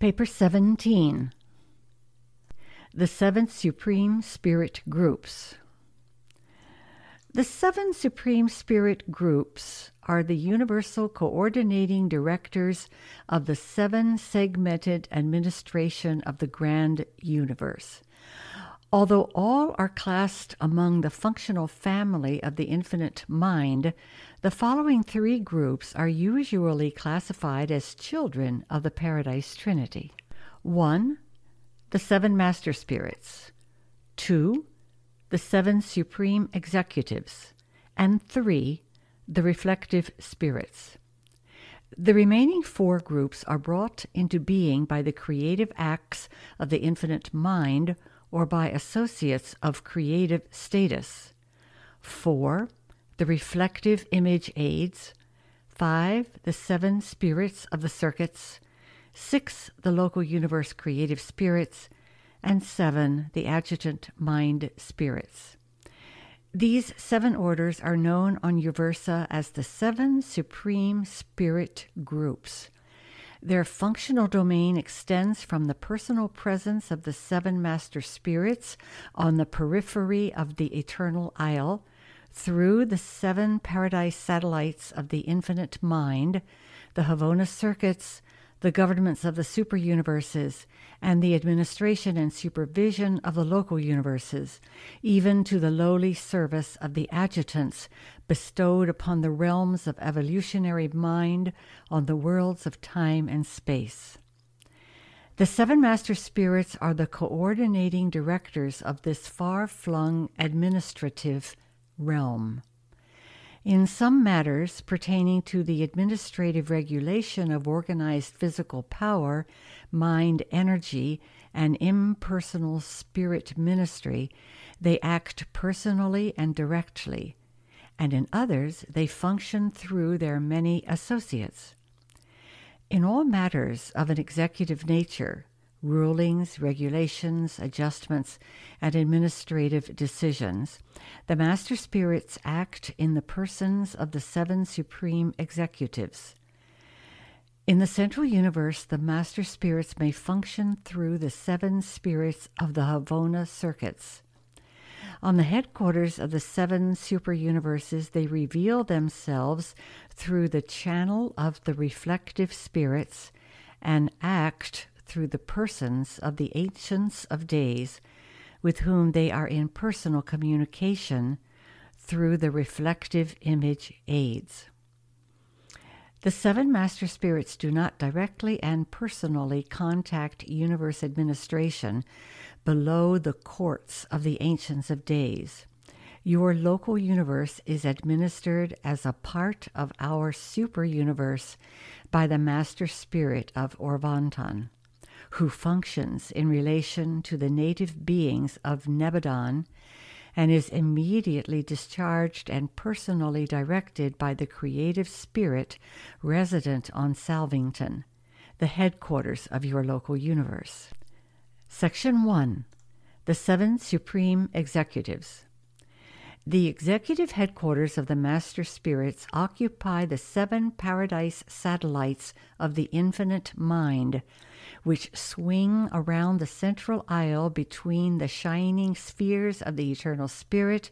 Paper 17 The Seven Supreme Spirit Groups. The seven Supreme Spirit Groups are the universal coordinating directors of the seven segmented administration of the grand universe. Although all are classed among the functional family of the infinite mind, the following three groups are usually classified as children of the Paradise Trinity 1. The seven master spirits, 2. The seven supreme executives, and 3. The reflective spirits. The remaining four groups are brought into being by the creative acts of the infinite mind or by associates of creative status. 4 the reflective image aids, 5. The seven spirits of the circuits, 6. The local universe creative spirits, and 7. The adjutant mind spirits. These seven orders are known on Uversa as the seven supreme spirit groups. Their functional domain extends from the personal presence of the seven master spirits on the periphery of the eternal isle through the seven paradise satellites of the infinite mind, the Havona circuits, the governments of the super universes, and the administration and supervision of the local universes, even to the lowly service of the adjutants bestowed upon the realms of evolutionary mind on the worlds of time and space. The seven master spirits are the coordinating directors of this far flung administrative realm. In some matters pertaining to the administrative regulation of organized physical power, mind energy, and impersonal spirit ministry, they act personally and directly, and in others they function through their many associates. In all matters of an executive nature, rulings, regulations, adjustments, and administrative decisions, the Master Spirits act in the persons of the seven supreme executives. In the central universe, the Master Spirits may function through the seven spirits of the Havona circuits. On the headquarters of the seven super universes, they reveal themselves through the channel of the reflective spirits and act through the persons of the Ancients of Days, with whom they are in personal communication through the reflective image aids. The seven master spirits do not directly and personally contact universe administration below the courts of the Ancients of Days. Your local universe is administered as a part of our super universe by the master spirit of Orvonton who functions in relation to the native beings of Nebadon and is immediately discharged and personally directed by the creative spirit resident on Salvington, the headquarters of your local universe. Section 1 The Seven Supreme Executives. The executive headquarters of the Master Spirits occupy the seven paradise satellites of the infinite mind which swing around the central isle between the shining spheres of the eternal spirit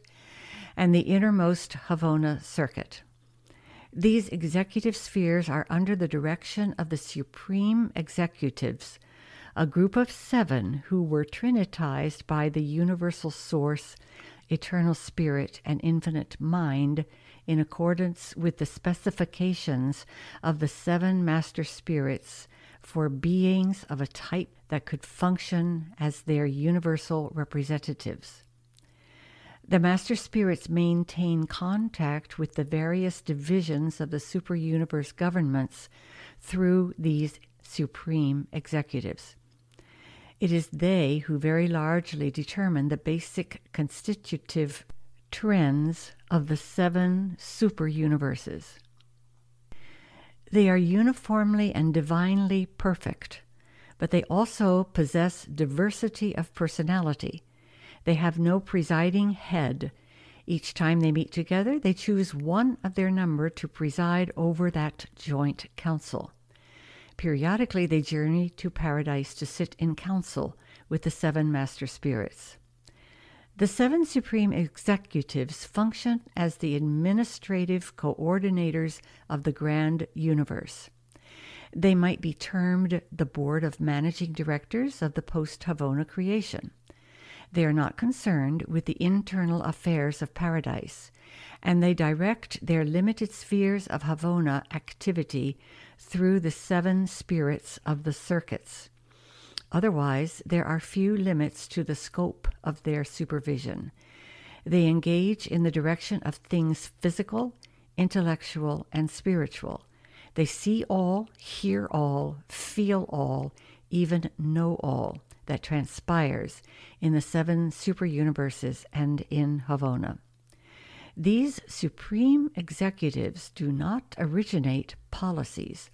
and the innermost Havona circuit. These executive spheres are under the direction of the supreme executives, a group of seven who were trinitized by the universal source, eternal spirit, and infinite mind in accordance with the specifications of the seven master spirits for beings of a type that could function as their universal representatives. The Master Spirits maintain contact with the various divisions of the super universe governments through these supreme executives. It is they who very largely determine the basic constitutive trends of the seven super universes. They are uniformly and divinely perfect, but they also possess diversity of personality. They have no presiding head. Each time they meet together, they choose one of their number to preside over that joint council. Periodically, they journey to paradise to sit in council with the seven master spirits. The seven supreme executives function as the administrative coordinators of the grand universe. They might be termed the board of managing directors of the post Havona creation. They are not concerned with the internal affairs of paradise, and they direct their limited spheres of Havona activity through the seven spirits of the circuits. Otherwise, there are few limits to the scope of their supervision. They engage in the direction of things physical, intellectual, and spiritual. They see all, hear all, feel all, even know all that transpires in the seven super universes and in Havona. These supreme executives do not originate policies,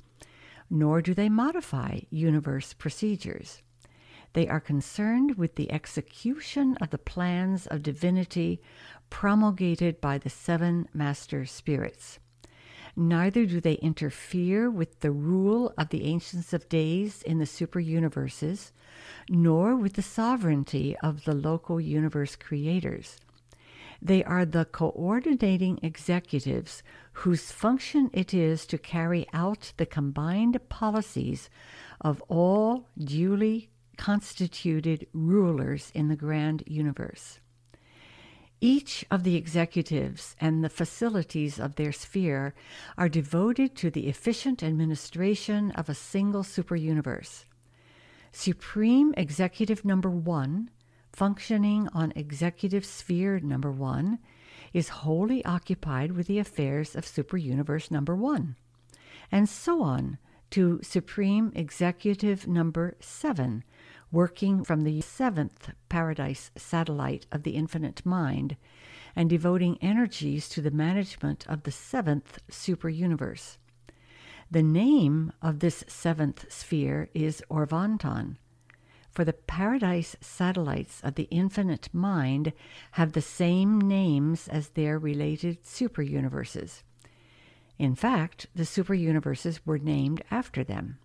nor do they modify universe procedures. They are concerned with the execution of the plans of divinity promulgated by the seven master spirits. Neither do they interfere with the rule of the Ancients of Days in the super universes, nor with the sovereignty of the local universe creators. They are the coordinating executives whose function it is to carry out the combined policies of all duly constituted rulers in the grand universe. Each of the executives and the facilities of their sphere are devoted to the efficient administration of a single superuniverse. Supreme Executive Number One, functioning on Executive Sphere Number One, is wholly occupied with the affairs of Superuniverse Number One, and so on to Supreme Executive Number Seven, working from the seventh paradise satellite of the infinite mind and devoting energies to the management of the seventh super universe. The name of this seventh sphere is Orvonton, for the paradise satellites of the infinite mind have the same names as their related super universes. In fact, the super universes were named after them.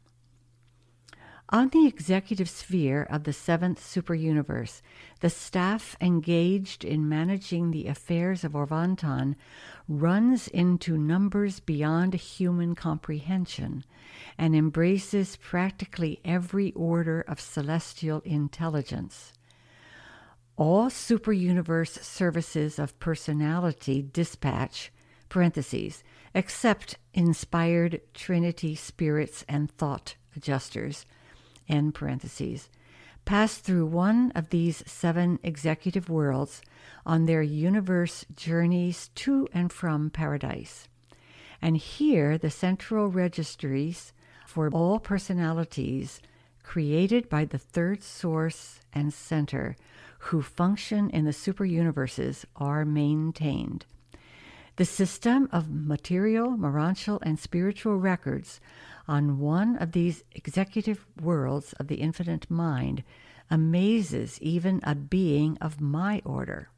On the executive sphere of the seventh superuniverse, the staff engaged in managing the affairs of Orvonton runs into numbers beyond human comprehension and embraces practically every order of celestial intelligence. All superuniverse services of personality dispatch parentheses except inspired trinity spirits and thought adjusters parentheses, pass through one of these seven executive worlds on their universe journeys to and from paradise. And here the central registries for all personalities created by the third source and center who function in the super universes are maintained. The system of material, morontial, and spiritual records on one of these executive worlds of the infinite mind amazes even a being of my order.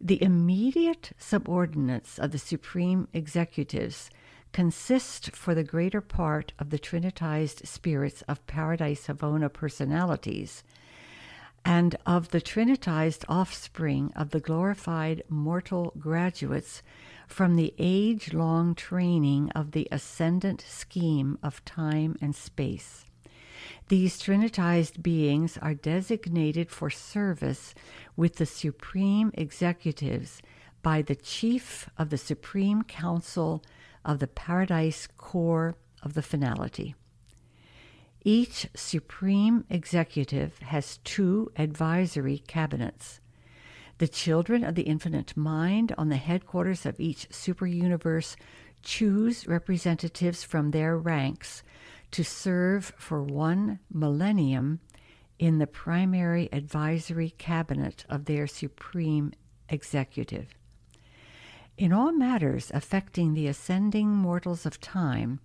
The immediate subordinates of the supreme executives consist for the greater part of the trinitized spirits of Paradise Havona personalities and of the trinitized offspring of the glorified mortal graduates from the age long training of the ascendant scheme of time and space. These trinitized beings are designated for service with the supreme executives by the chief of the Supreme Council of the Paradise Corps of the Finality. Each supreme executive has two advisory cabinets the children of the infinite mind on the headquarters of each super universe choose representatives from their ranks to serve for one millennium in the primary advisory cabinet of their supreme executive. In all matters affecting the ascending mortals of time,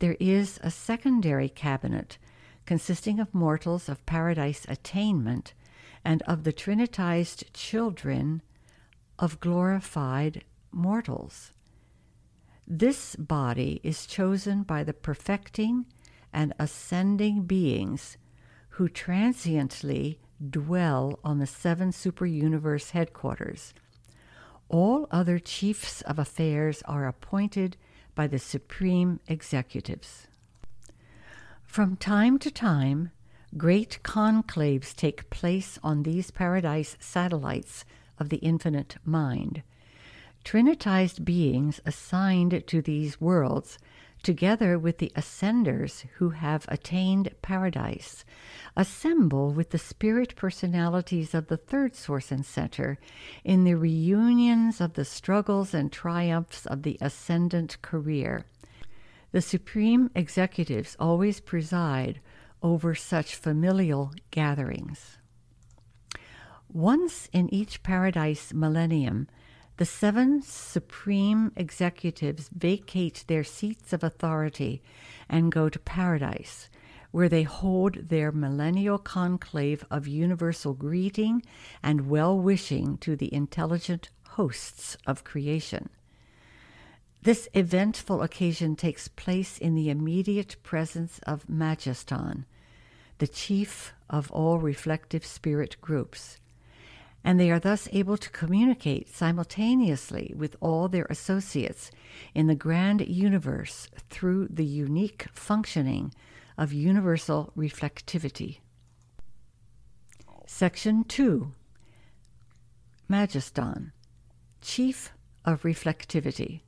there is a secondary cabinet consisting of mortals of paradise attainment and of the trinitized children of glorified mortals. This body is chosen by the perfecting and ascending beings who transiently dwell on the seven super universe headquarters. All other chiefs of affairs are appointed by the supreme executives. From time to time, great conclaves take place on these paradise satellites of the infinite mind. Trinitized beings assigned to these worlds together with the ascenders who have attained paradise, assemble with the spirit personalities of the third source and center in the reunions of the struggles and triumphs of the ascendant career. The supreme executives always preside over such familial gatherings. Once in each paradise millennium, the seven supreme executives vacate their seats of authority and go to paradise, where they hold their millennial conclave of universal greeting and well wishing to the intelligent hosts of creation. This eventful occasion takes place in the immediate presence of Majeston, the chief of all reflective spirit groups and they are thus able to communicate simultaneously with all their associates in the grand universe through the unique functioning of universal reflectivity. Section 2 Majeston, Chief of Reflectivity.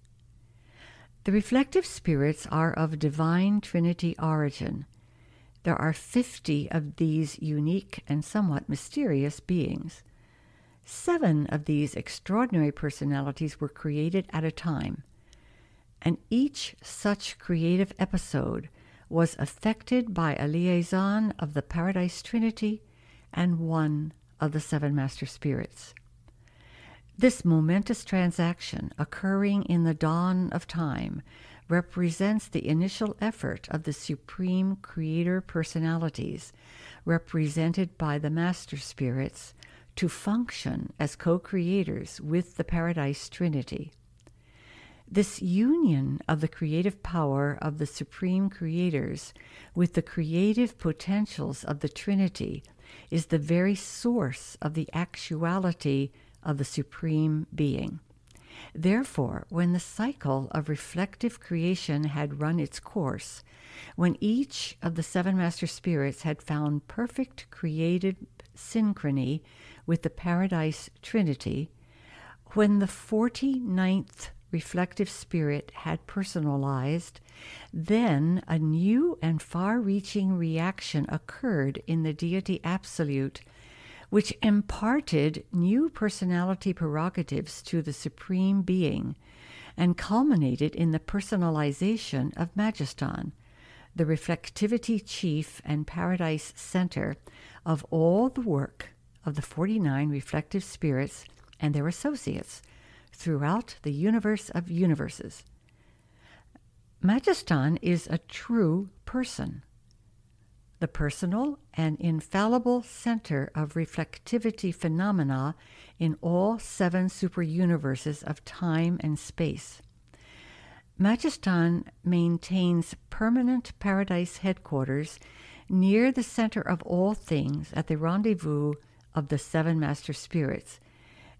The reflective spirits are of divine Trinity origin. There are 50 of these unique and somewhat mysterious beings. Seven of these extraordinary personalities were created at a time, and each such creative episode was affected by a liaison of the Paradise Trinity and one of the seven Master Spirits. This momentous transaction, occurring in the dawn of time, represents the initial effort of the Supreme Creator Personalities, represented by the Master Spirits, to function as co creators with the Paradise Trinity. This union of the creative power of the Supreme Creators with the creative potentials of the Trinity is the very source of the actuality of the Supreme Being. Therefore, when the cycle of reflective creation had run its course, when each of the seven master spirits had found perfect creative synchrony with the Paradise Trinity, when the 49th reflective spirit had personalized, then a new and far reaching reaction occurred in the deity absolute, which imparted new personality prerogatives to the Supreme Being and culminated in the personalization of Majeston, the reflectivity chief and paradise center of all the work of the 49 reflective spirits and their associates throughout the universe of universes. Majeston is a true person, the personal and infallible center of reflectivity phenomena in all seven superuniverses of time and space. Majeston maintains permanent paradise headquarters near the center of all things at the rendezvous of the seven master spirits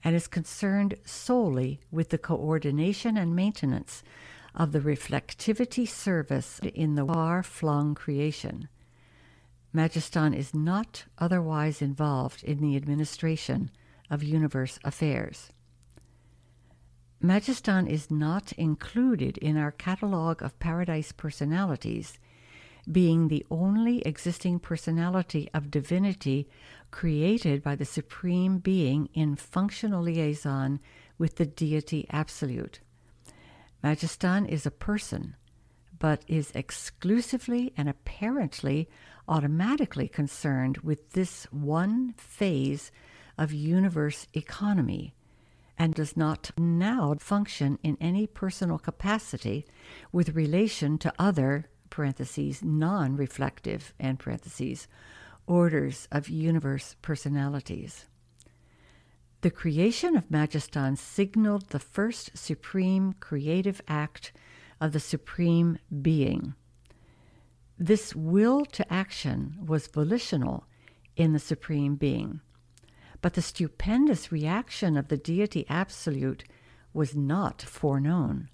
and is concerned solely with the coordination and maintenance of the reflectivity service in the far flung creation. Majeston is not otherwise involved in the administration of universe affairs. Majeston is not included in our catalog of paradise personalities being the only existing personality of divinity created by the Supreme Being in functional liaison with the deity absolute. Majeston is a person, but is exclusively and apparently automatically concerned with this one phase of universe economy and does not now function in any personal capacity with relation to other parentheses, non reflective, and parentheses, orders of universe personalities. The creation of Majeston signaled the first supreme creative act of the Supreme Being. This will to action was volitional in the Supreme Being, but the stupendous reaction of the Deity Absolute was not foreknown.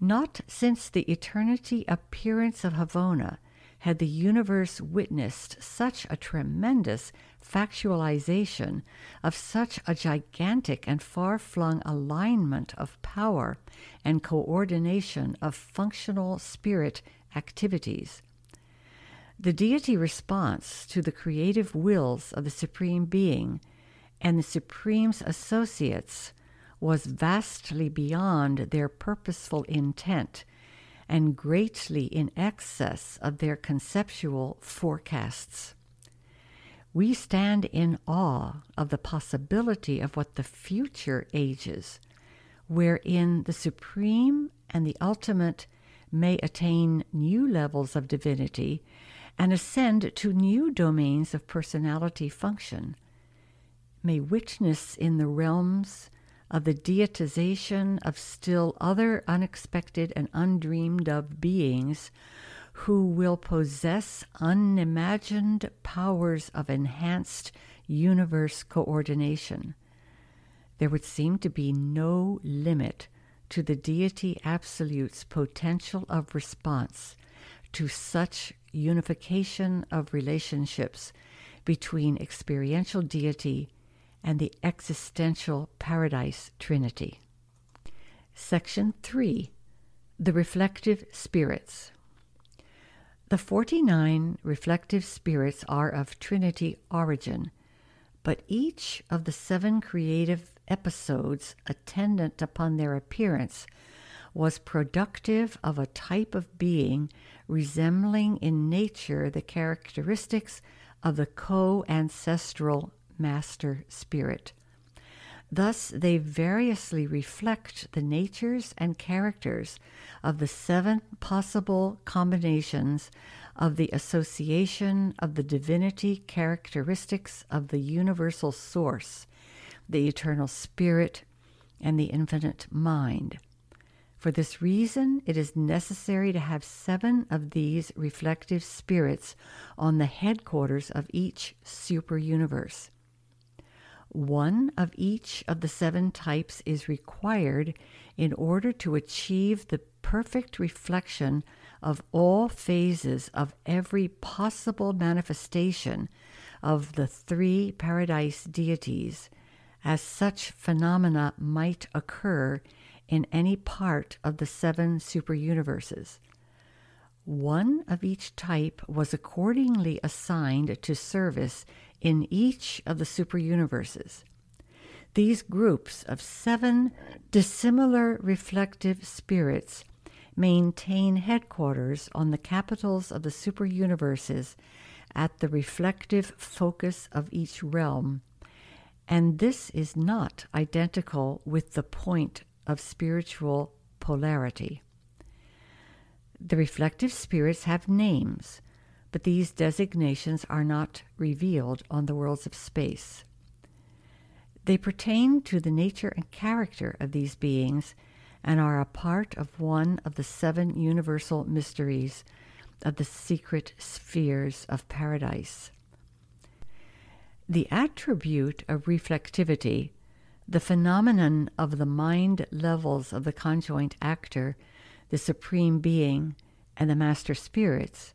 Not since the eternity appearance of Havona had the universe witnessed such a tremendous factualization of such a gigantic and far flung alignment of power and coordination of functional spirit activities. The deity response to the creative wills of the Supreme Being and the Supreme's associates was vastly beyond their purposeful intent and greatly in excess of their conceptual forecasts. We stand in awe of the possibility of what the future ages, wherein the Supreme and the Ultimate may attain new levels of divinity and ascend to new domains of personality function, may witness in the realms of the deitization of still other unexpected and undreamed of beings who will possess unimagined powers of enhanced universe coordination. There would seem to be no limit to the deity absolute's potential of response to such unification of relationships between experiential deity and the existential paradise trinity. Section 3 The Reflective Spirits. The 49 reflective spirits are of Trinity origin, but each of the seven creative episodes attendant upon their appearance was productive of a type of being resembling in nature the characteristics of the co ancestral master spirit. Thus, they variously reflect the natures and characters of the seven possible combinations of the association of the divinity characteristics of the universal source, the eternal spirit, and the infinite mind. For this reason, it is necessary to have seven of these reflective spirits on the headquarters of each super universe. One of each of the seven types is required in order to achieve the perfect reflection of all phases of every possible manifestation of the three paradise deities, as such phenomena might occur in any part of the seven superuniverses. One of each type was accordingly assigned to service in each of the superuniverses. These groups of seven dissimilar reflective spirits maintain headquarters on the capitals of the superuniverses at the reflective focus of each realm, and this is not identical with the point of spiritual polarity. The reflective spirits have names, but these designations are not revealed on the worlds of space. They pertain to the nature and character of these beings and are a part of one of the seven universal mysteries of the secret spheres of paradise. The attribute of reflectivity the phenomenon of the mind levels of the conjoint actor, the Supreme Being, and the Master Spirits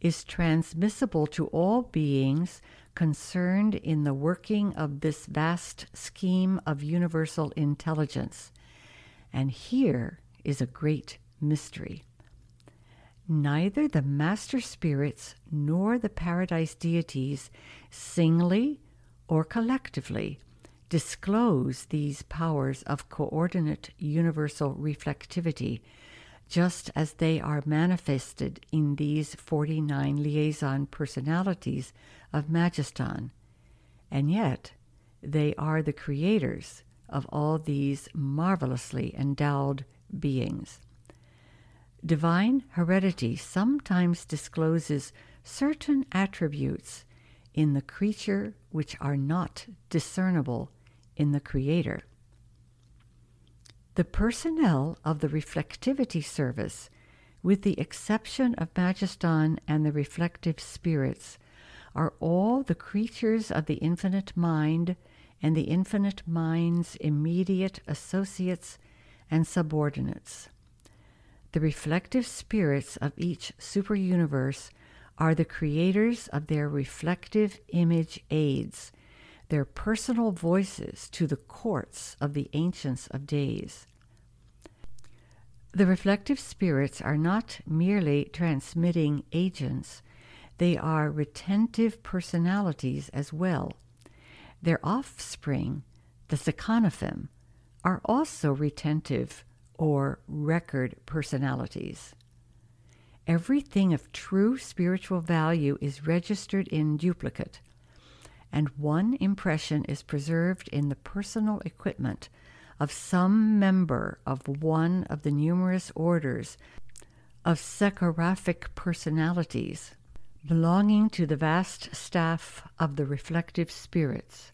is transmissible to all beings concerned in the working of this vast scheme of universal intelligence. And here is a great mystery. Neither the Master Spirits nor the Paradise deities, singly or collectively, disclose these powers of coordinate universal reflectivity, just as they are manifested in these 49 liaison personalities of Majeston. And yet, they are the creators of all these marvelously endowed beings. Divine heredity sometimes discloses certain attributes in the creature which are not discernible in the Creator. The personnel of the reflectivity service with the exception of Majeston and the reflective spirits, are all the creatures of the infinite mind and the infinite mind's immediate associates and subordinates. The reflective spirits of each superuniverse are the creators of their reflective image aids, their personal voices to the courts of the ancients of days. The reflective spirits are not merely transmitting agents, they are retentive personalities as well. Their offspring, the Secoraphim, are also retentive or record personalities. Everything of true spiritual value is registered in duplicate, and one impression is preserved in the personal equipment of some member of one of the numerous orders of Secoraphic personalities belonging to the vast staff of the reflective spirits.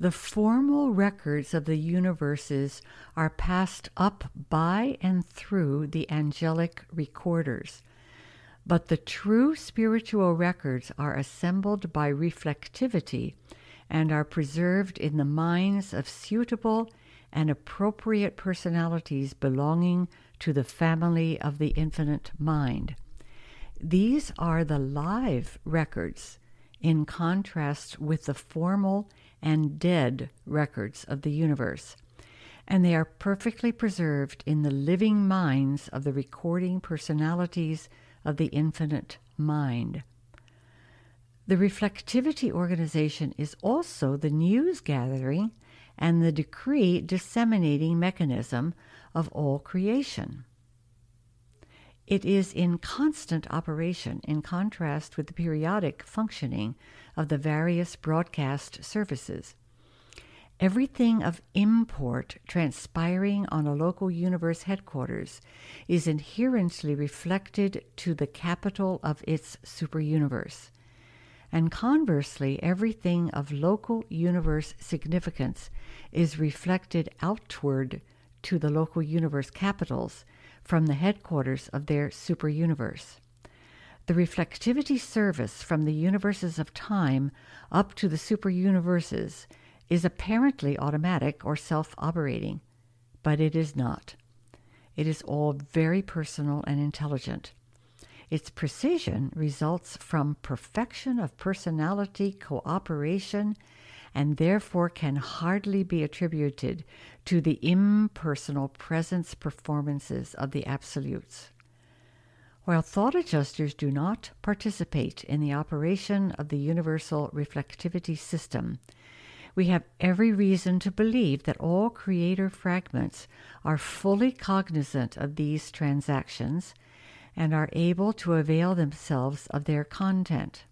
The formal records of the universes are passed up by and through the angelic recorders, but the true spiritual records are assembled by reflectivity and are preserved in the minds of suitable and appropriate personalities belonging to the family of the infinite mind. These are the live records, in contrast with the formal and dead records of the universe, and they are perfectly preserved in the living minds of the recording personalities of the infinite mind. The reflectivity organization is also the news gathering and the decree disseminating mechanism of all creation. It is in constant operation in contrast with the periodic functioning of the various broadcast services. Everything of import transpiring on a local universe headquarters is inherently reflected to the capital of its superuniverse. And conversely, everything of local universe significance is reflected outward to the local universe capitals from the headquarters of their superuniverse. The reflectivity service from the universes of time up to the superuniverses is apparently automatic or self operating, but it is not. It is all very personal and intelligent. Its precision results from perfection of personality cooperation and therefore can hardly be attributed to the impersonal presence performances of the absolutes. While thought adjusters do not participate in the operation of the universal reflectivity system, we have every reason to believe that all creator fragments are fully cognizant of these transactions and are able to avail themselves of their content.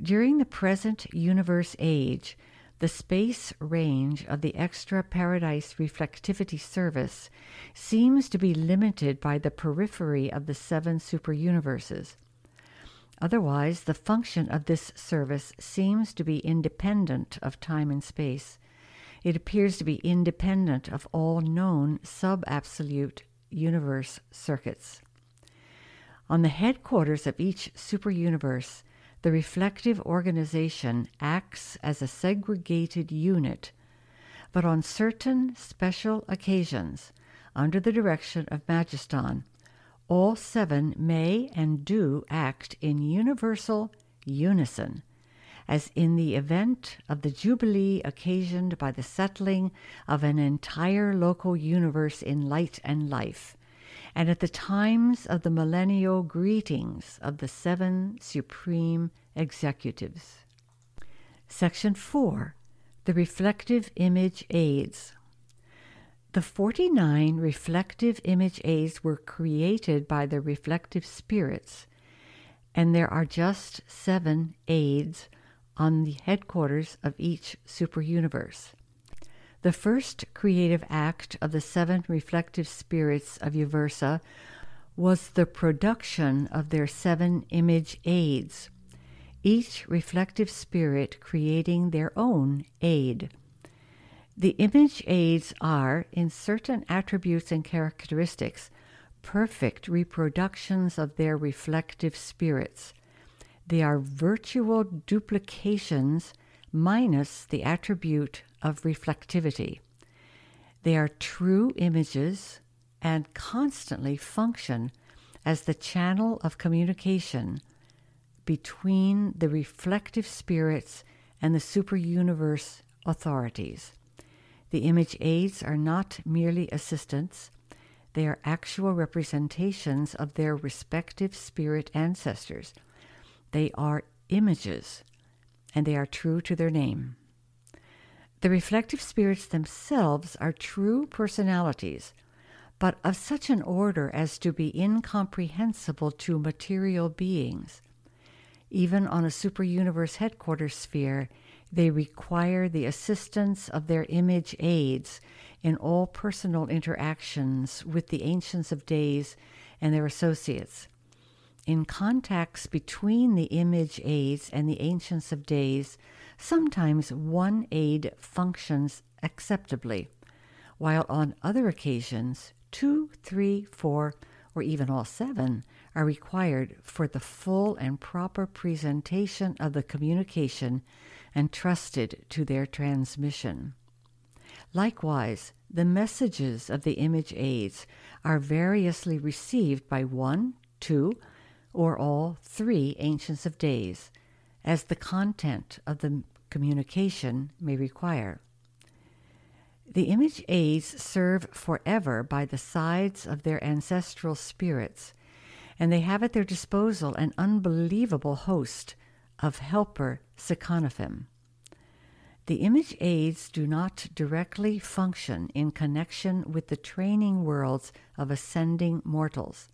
During the present universe age, the space range of the extra paradise reflectivity service seems to be limited by the periphery of the seven super universes. Otherwise, the function of this service seems to be independent of time and space. It appears to be independent of all known sub absolute universe circuits. On the headquarters of each superuniverse, the reflective organization acts as a segregated unit, but on certain special occasions, under the direction of Majeston, all seven may and do act in universal unison, as in the event of the Jubilee occasioned by the settling of an entire local universe in light and life, and at the times of the millennial greetings of the seven supreme executives. Section 4 The Reflective Image Aids. The 49 reflective image aids were created by the reflective spirits, and there are just seven aids on the headquarters of each superuniverse. The first creative act of the seven reflective spirits of Uversa was the production of their seven image aids, each reflective spirit creating their own aid. The image aids are, in certain attributes and characteristics, perfect reproductions of their reflective spirits. They are virtual duplications minus the attribute of reflectivity. They are true images and constantly function as the channel of communication between the reflective spirits and the superuniverse authorities. The image aids are not merely assistants, they are actual representations of their respective spirit ancestors. They are images, and they are true to their name. The reflective spirits themselves are true personalities, but of such an order as to be incomprehensible to material beings. Even on a superuniverse headquarters sphere, they require the assistance of their image aids in all personal interactions with the Ancients of Days and their associates. In contacts between the image aids and the Ancients of Days, sometimes one aid functions acceptably, while on other occasions, two, three, four, or even all seven are required for the full and proper presentation of the communication entrusted to their transmission. Likewise, the messages of the image aids are variously received by one, two, or all three Ancients of Days, as the content of the communication may require. The image aids serve forever by the sides of their ancestral spirits, and they have at their disposal an unbelievable host of helper Secoraphim. The image aids do not directly function in connection with the training worlds of ascending mortals.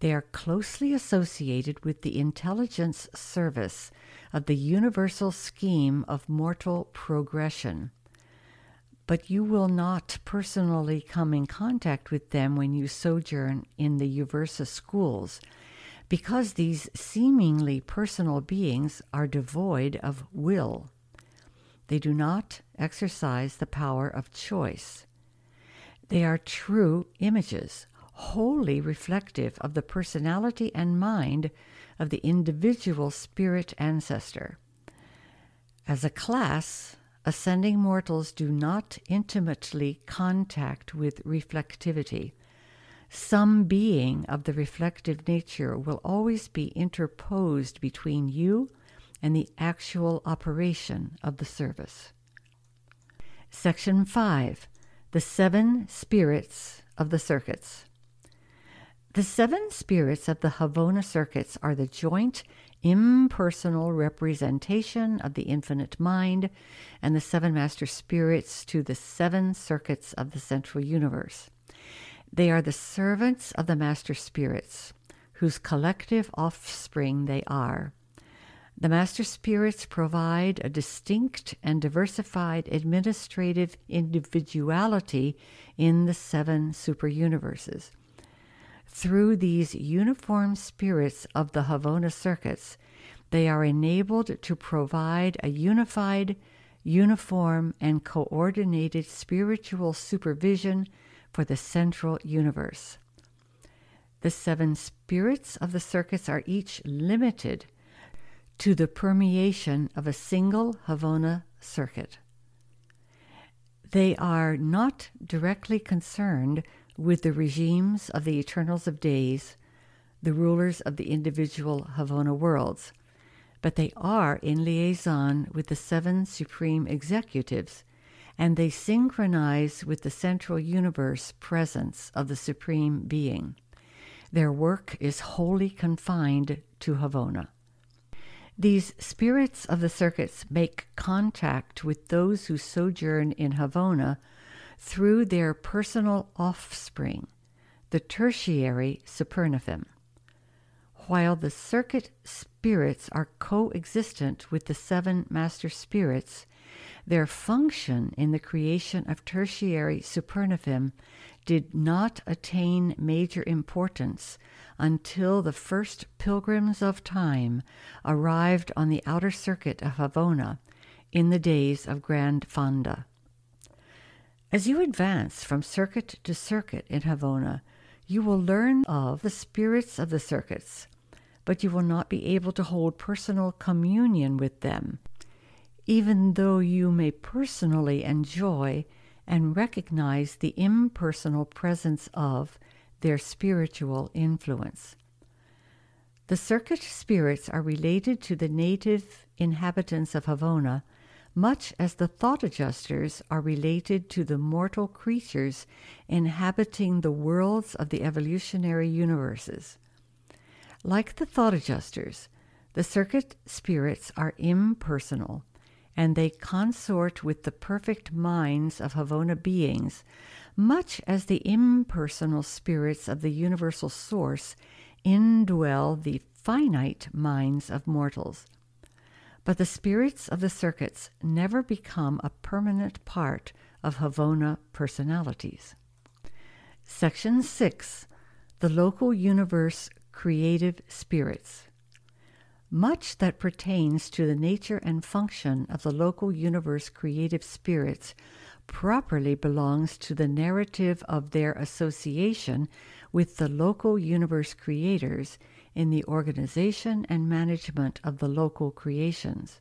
They are closely associated with the intelligence service of the universal scheme of mortal progression. But you will not personally come in contact with them when you sojourn in the Uversa schools, because these seemingly personal beings are devoid of will. They do not exercise the power of choice. They are true images, wholly reflective of the personality and mind of the individual spirit ancestor. As a class, ascending mortals do not intimately contact with reflectivity. Some being of the reflective nature will always be interposed between you and the actual operation of the service. Section 5 The Seven Spirits of the Circuits. The seven spirits of the Havona circuits are the joint, impersonal representation of the infinite mind and the seven master spirits to the seven circuits of the central universe. They are the servants of the master spirits, whose collective offspring they are. The Master Spirits provide a distinct and diversified administrative individuality in the seven superuniverses. Through these uniform spirits of the Havona circuits, they are enabled to provide a unified, uniform, and coordinated spiritual supervision for the central universe. The seven spirits of the circuits are each limited to the permeation of a single Havona circuit. They are not directly concerned with the regimes of the Eternals of Days, the rulers of the individual Havona worlds, but they are in liaison with the seven supreme executives, and they synchronize with the central universe presence of the Supreme Being. Their work is wholly confined to Havona. These spirits of the circuits make contact with those who sojourn in Havona through their personal offspring, the tertiary Supernaphim. While the circuit spirits are coexistent with the seven master spirits, their function in the creation of tertiary Supernaphim did not attain major importance until the first pilgrims of time arrived on the outer circuit of Havona in the days of Grandfanda. As you advance from circuit to circuit in Havona, You will learn of the spirits of the circuits, but you will not be able to hold personal communion with them, even though you may personally enjoy and recognize the impersonal presence of their spiritual influence. The circuit spirits are related to the native inhabitants of Havona, much as the thought adjusters are related to the mortal creatures inhabiting the worlds of the evolutionary universes. Like the thought adjusters, the circuit spirits are impersonal, and they consort with the perfect minds of Havona beings, much as the impersonal spirits of the universal source indwell the finite minds of mortals. But the spirits of the circuits never become a permanent part of Havona personalities. Section 6 The Local Universe creative spirits. Much that pertains to the nature and function of the local universe creative spirits properly belongs to the narrative of their association with the local universe creators in the organization and management of the local creations.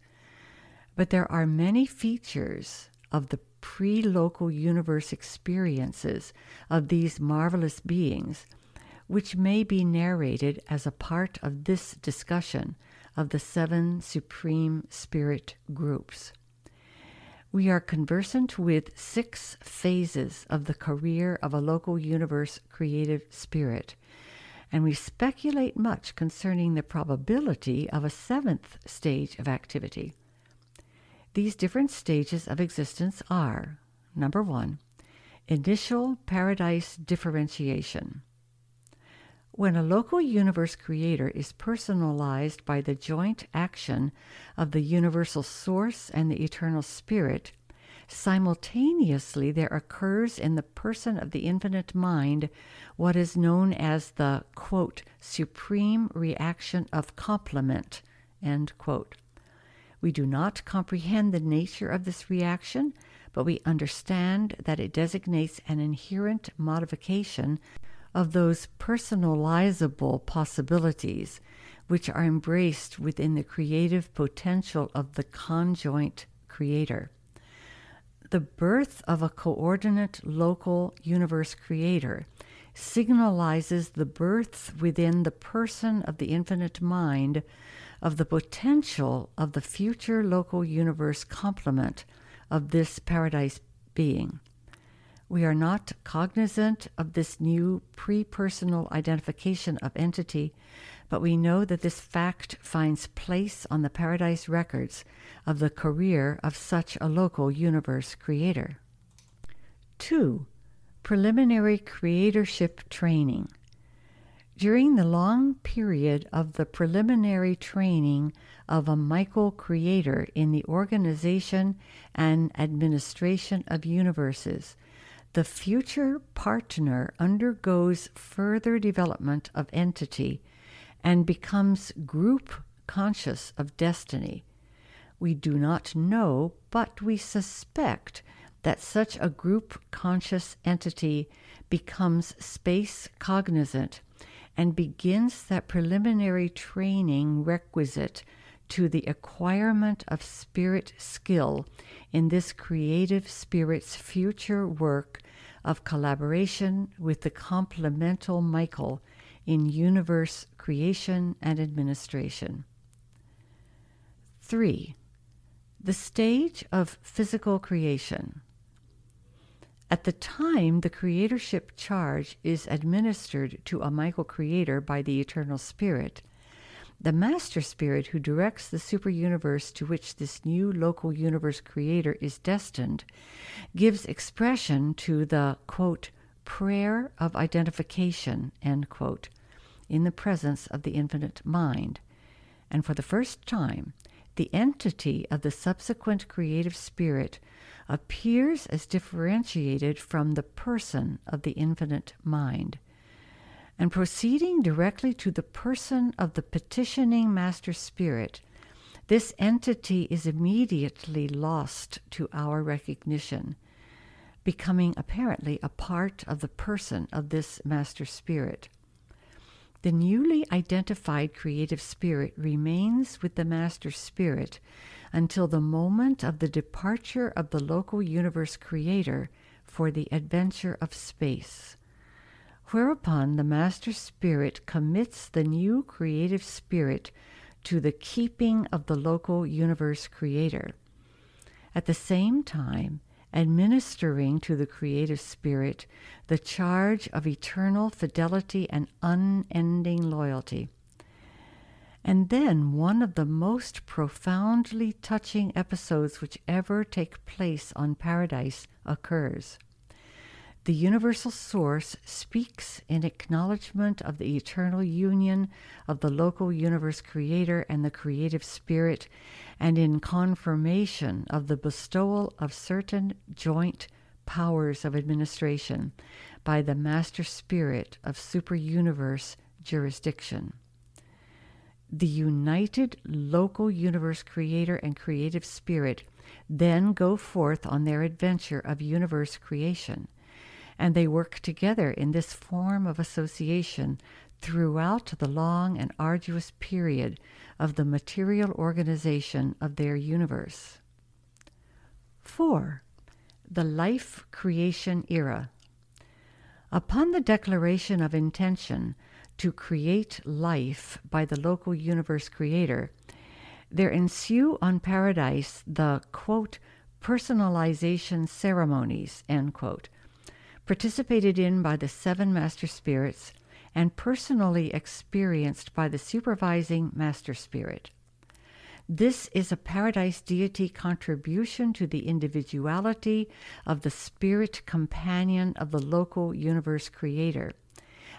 But there are many features of the pre local universe experiences of these marvelous beings which may be narrated as a part of this discussion of the seven supreme spirit groups. We are conversant with six phases of the career of a local universe creative spirit, and we speculate much concerning the probability of a seventh stage of activity. These different stages of existence are number one, initial paradise differentiation. When a local universe creator is personalized by the joint action of the universal source and the eternal spirit, simultaneously there occurs in the person of the infinite mind what is known as the quote, supreme reaction of complement. We do not comprehend the nature of this reaction, but we understand that it designates an inherent modification of those personalizable possibilities which are embraced within the creative potential of the conjoint creator. The birth of a coordinate local universe creator signalizes the birth within the person of the infinite mind of the potential of the future local universe complement of this paradise being. We are not cognizant of this new pre personal identification of entity, but we know that this fact finds place on the paradise records of the career of such a local universe creator. 2. Preliminary creatorship training. During the long period of the preliminary training of a Michael creator in the organization and administration of universes, the future partner undergoes further development of entity and becomes group conscious of destiny. We do not know, but we suspect that such a group conscious entity becomes space cognizant and begins that preliminary training requisite to the acquirement of spirit skill in this creative spirit's future work of collaboration with the complemental Michael in universe creation and administration. 3. The stage of physical creation. At the time the creatorship charge is administered to a Michael creator by the Eternal Spirit, the Master Spirit who directs the super universe to which this new local universe creator is destined gives expression to the, quote, prayer of identification, end quote, in the presence of the infinite mind. And for the first time, the entity of the subsequent creative spirit appears as differentiated from the person of the infinite mind and proceeding directly to the person of the petitioning Master Spirit, this entity is immediately lost to our recognition. Becoming apparently a part of the person of this Master Spirit. The newly identified creative spirit remains with the Master Spirit until the moment of the departure of the local universe creator for the adventure of space. Whereupon the Master Spirit commits the new creative spirit to the keeping of the local universe creator. At the same time, administering to the creative spirit the charge of eternal fidelity and unending loyalty. And then one of the most profoundly touching episodes which ever take place on Paradise occurs. The universal source speaks in acknowledgement of the eternal union of the local universe creator and the creative spirit, and in confirmation of the bestowal of certain joint powers of administration by the master spirit of super-universe jurisdiction. The united local universe creator and creative spirit then go forth on their adventure of universe creation and they work together in this form of association throughout the long and arduous period of the material organization of their universe. 4. The Life Creation Era. Upon the declaration of intention to create life by the local universe creator, there ensue on Paradise the quote, personalization ceremonies, end quote, participated in by the seven master spirits, and personally experienced by the supervising master spirit. This is a paradise deity contribution to the individuality of the spirit companion of the local universe creator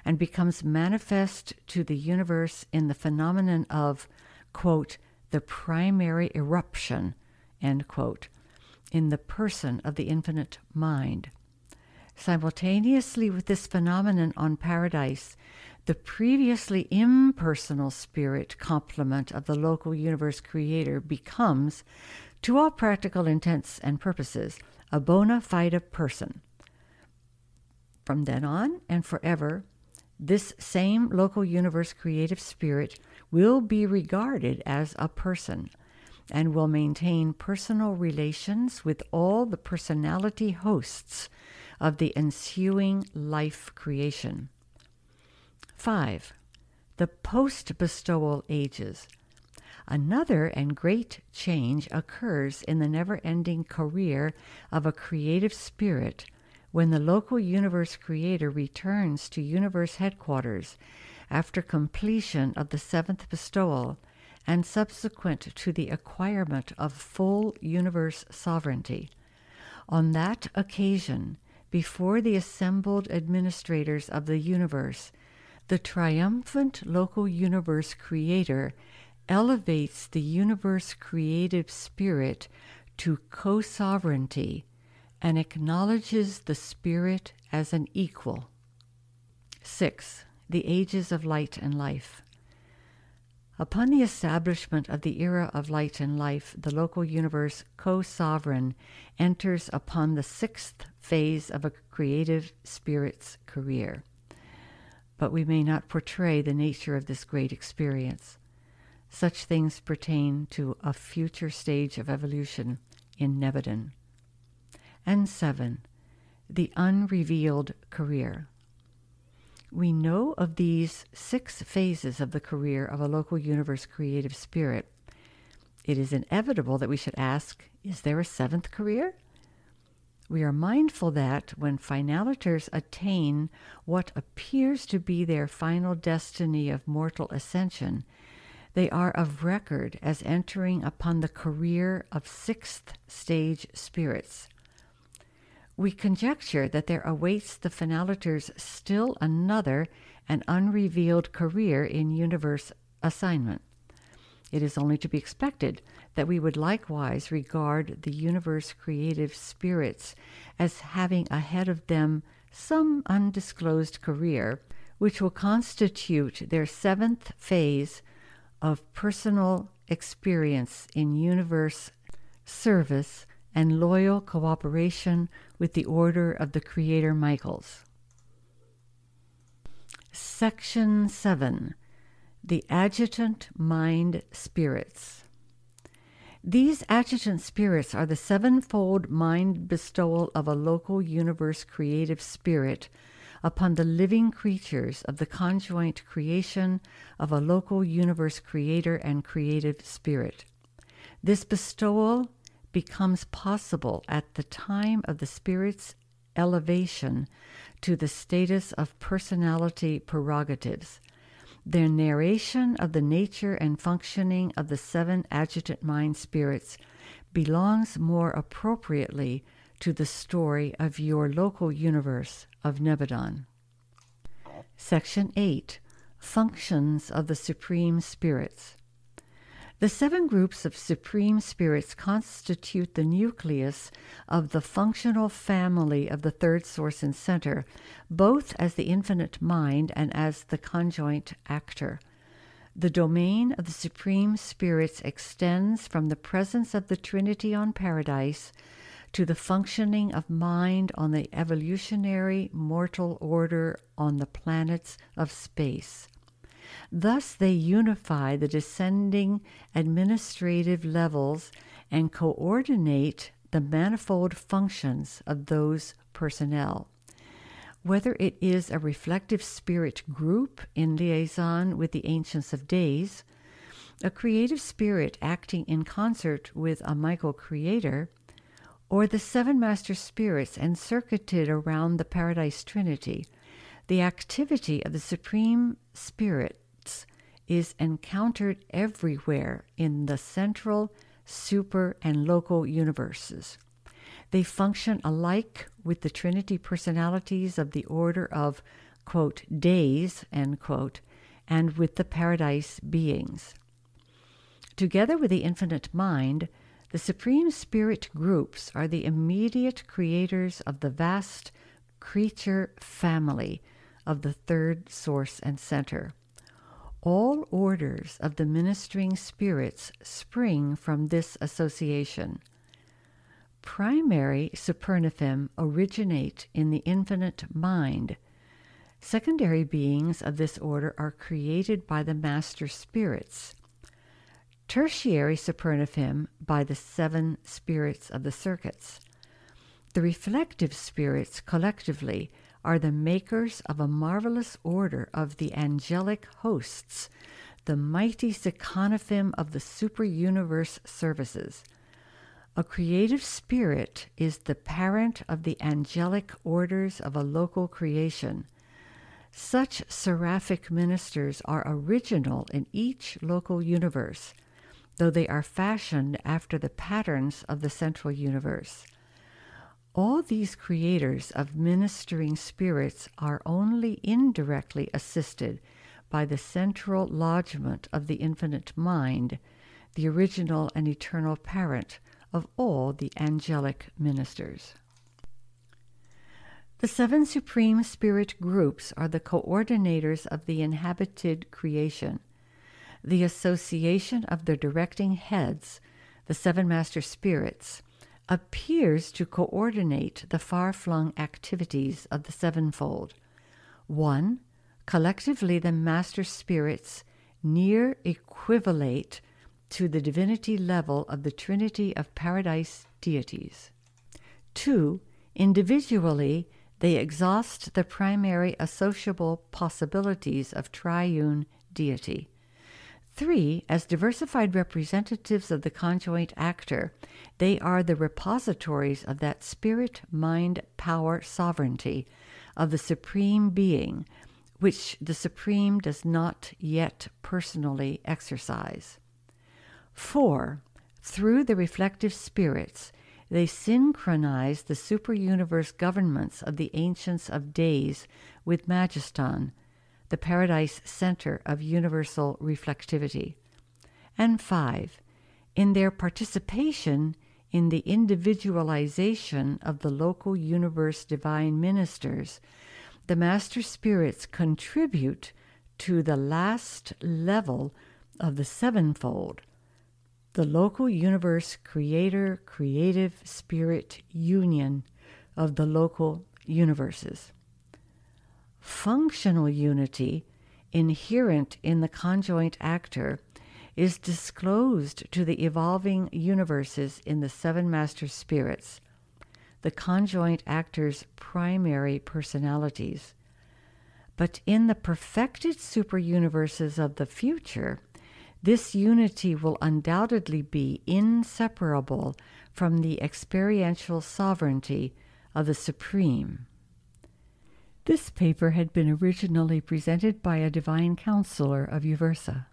and becomes manifest to the universe in the phenomenon of, quote, the primary eruption, end quote, in the person of the infinite mind. Simultaneously with this phenomenon on paradise, the previously impersonal spirit complement of the local universe creator becomes, to all practical intents and purposes, a bona fide person. From then on and forever, this same local universe creative spirit will be regarded as a person and will maintain personal relations with all the personality hosts of the ensuing life creation. 5. The post bestowal ages. Another and great change occurs in the never ending career of a creative spirit when the local universe creator returns to universe headquarters after completion of the seventh bestowal and subsequent to the acquirement of full universe sovereignty. On that occasion, before the assembled administrators of the universe, the triumphant local universe creator elevates the universe creative spirit to co sovereignty and acknowledges the spirit as an equal. 6. The Ages of Light and Life. Upon the establishment of the era of light and life, the local universe co sovereign enters upon the sixth phase of a creative spirit's career. But we may not portray the nature of this great experience. Such things pertain to a future stage of evolution in Nebadon. And seven, the unrevealed career. We know of these six phases of the career of a local universe creative spirit. It is inevitable that we should ask is there a seventh career? We are mindful that when finaliters attain what appears to be their final destiny of mortal ascension, they are of record as entering upon the career of sixth stage spirits, we conjecture that there awaits the finaliters still another and unrevealed career in universe assignment. It is only to be expected that we would likewise regard the universe creative spirits as having ahead of them some undisclosed career, which will constitute their seventh phase of personal experience in universe service and loyal cooperation with the Order of the Creator Michaels. Section 7 The Adjutant Mind Spirits. These adjutant spirits are the sevenfold mind bestowal of a local universe creative spirit upon the living creatures of the conjoint creation of a local universe creator and creative spirit. This bestowal becomes possible at the time of the spirit's elevation to the status of personality prerogatives their narration of the nature and functioning of the seven adjutant mind spirits belongs more appropriately to the story of your local universe of Nebadon. Section 8 Functions of the Supreme Spirits. The seven groups of supreme spirits constitute the nucleus of the functional family of the third source and center, both as the infinite mind and as the conjoint actor. The domain of the supreme spirits extends from the presence of the Trinity on paradise to the functioning of mind on the evolutionary mortal order on the planets of space. Thus, they unify the descending administrative levels and coordinate the manifold functions of those personnel. Whether it is a reflective spirit group in liaison with the Ancients of Days, a creative spirit acting in concert with a Michael creator, or the seven master spirits encircuited around the Paradise Trinity, the activity of the Supreme Spirit is encountered everywhere in the central, super, and local universes. They function alike with the Trinity personalities of the order of, quote, days, end quote, and with the paradise beings. Together with the infinite mind, the Supreme Spirit groups are the immediate creators of the vast creature family of the third source and center. All orders of the ministering spirits spring from this association. Primary Supernaphim originate in the infinite mind. Secondary beings of this order are created by the master spirits. Tertiary Supernaphim by the seven spirits of the circuits. The reflective spirits collectively are the makers of a marvelous order of the angelic hosts, the mighty Seconaphim of the super universe services. A creative spirit is the parent of the angelic orders of a local creation. Such seraphic ministers are original in each local universe, though they are fashioned after the patterns of the central universe. All these creators of ministering spirits are only indirectly assisted by the central lodgment of the infinite mind, the original and eternal parent of all the angelic ministers. The seven supreme spirit groups are the coordinators of the inhabited creation. The association of their directing heads, the seven master spirits, appears to coordinate the far flung activities of the sevenfold. 1. Collectively, the master spirits near equivalate to the divinity level of the trinity of paradise deities. 2. Individually, they exhaust the primary associable possibilities of triune deity. Three, as diversified representatives of the conjoint actor, they are the repositories of that spirit, mind, power, sovereignty of the Supreme Being, which the Supreme does not yet personally exercise. Four, through the reflective spirits, they synchronize the super-universe governments of the Ancients of Days with Majeston, the Paradise Center of Universal Reflectivity. And five, in their participation in the individualization of the local universe divine ministers, the Master Spirits contribute to the last level of the sevenfold, the local universe creator creative spirit union of the local universes. Functional unity, inherent in the conjoint actor, is disclosed to the evolving universes in the seven master spirits, the conjoint actor's primary personalities. But in the perfected superuniverses of the future, this unity will undoubtedly be inseparable from the experiential sovereignty of the Supreme. This paper had been originally presented by a divine counselor of Uversa.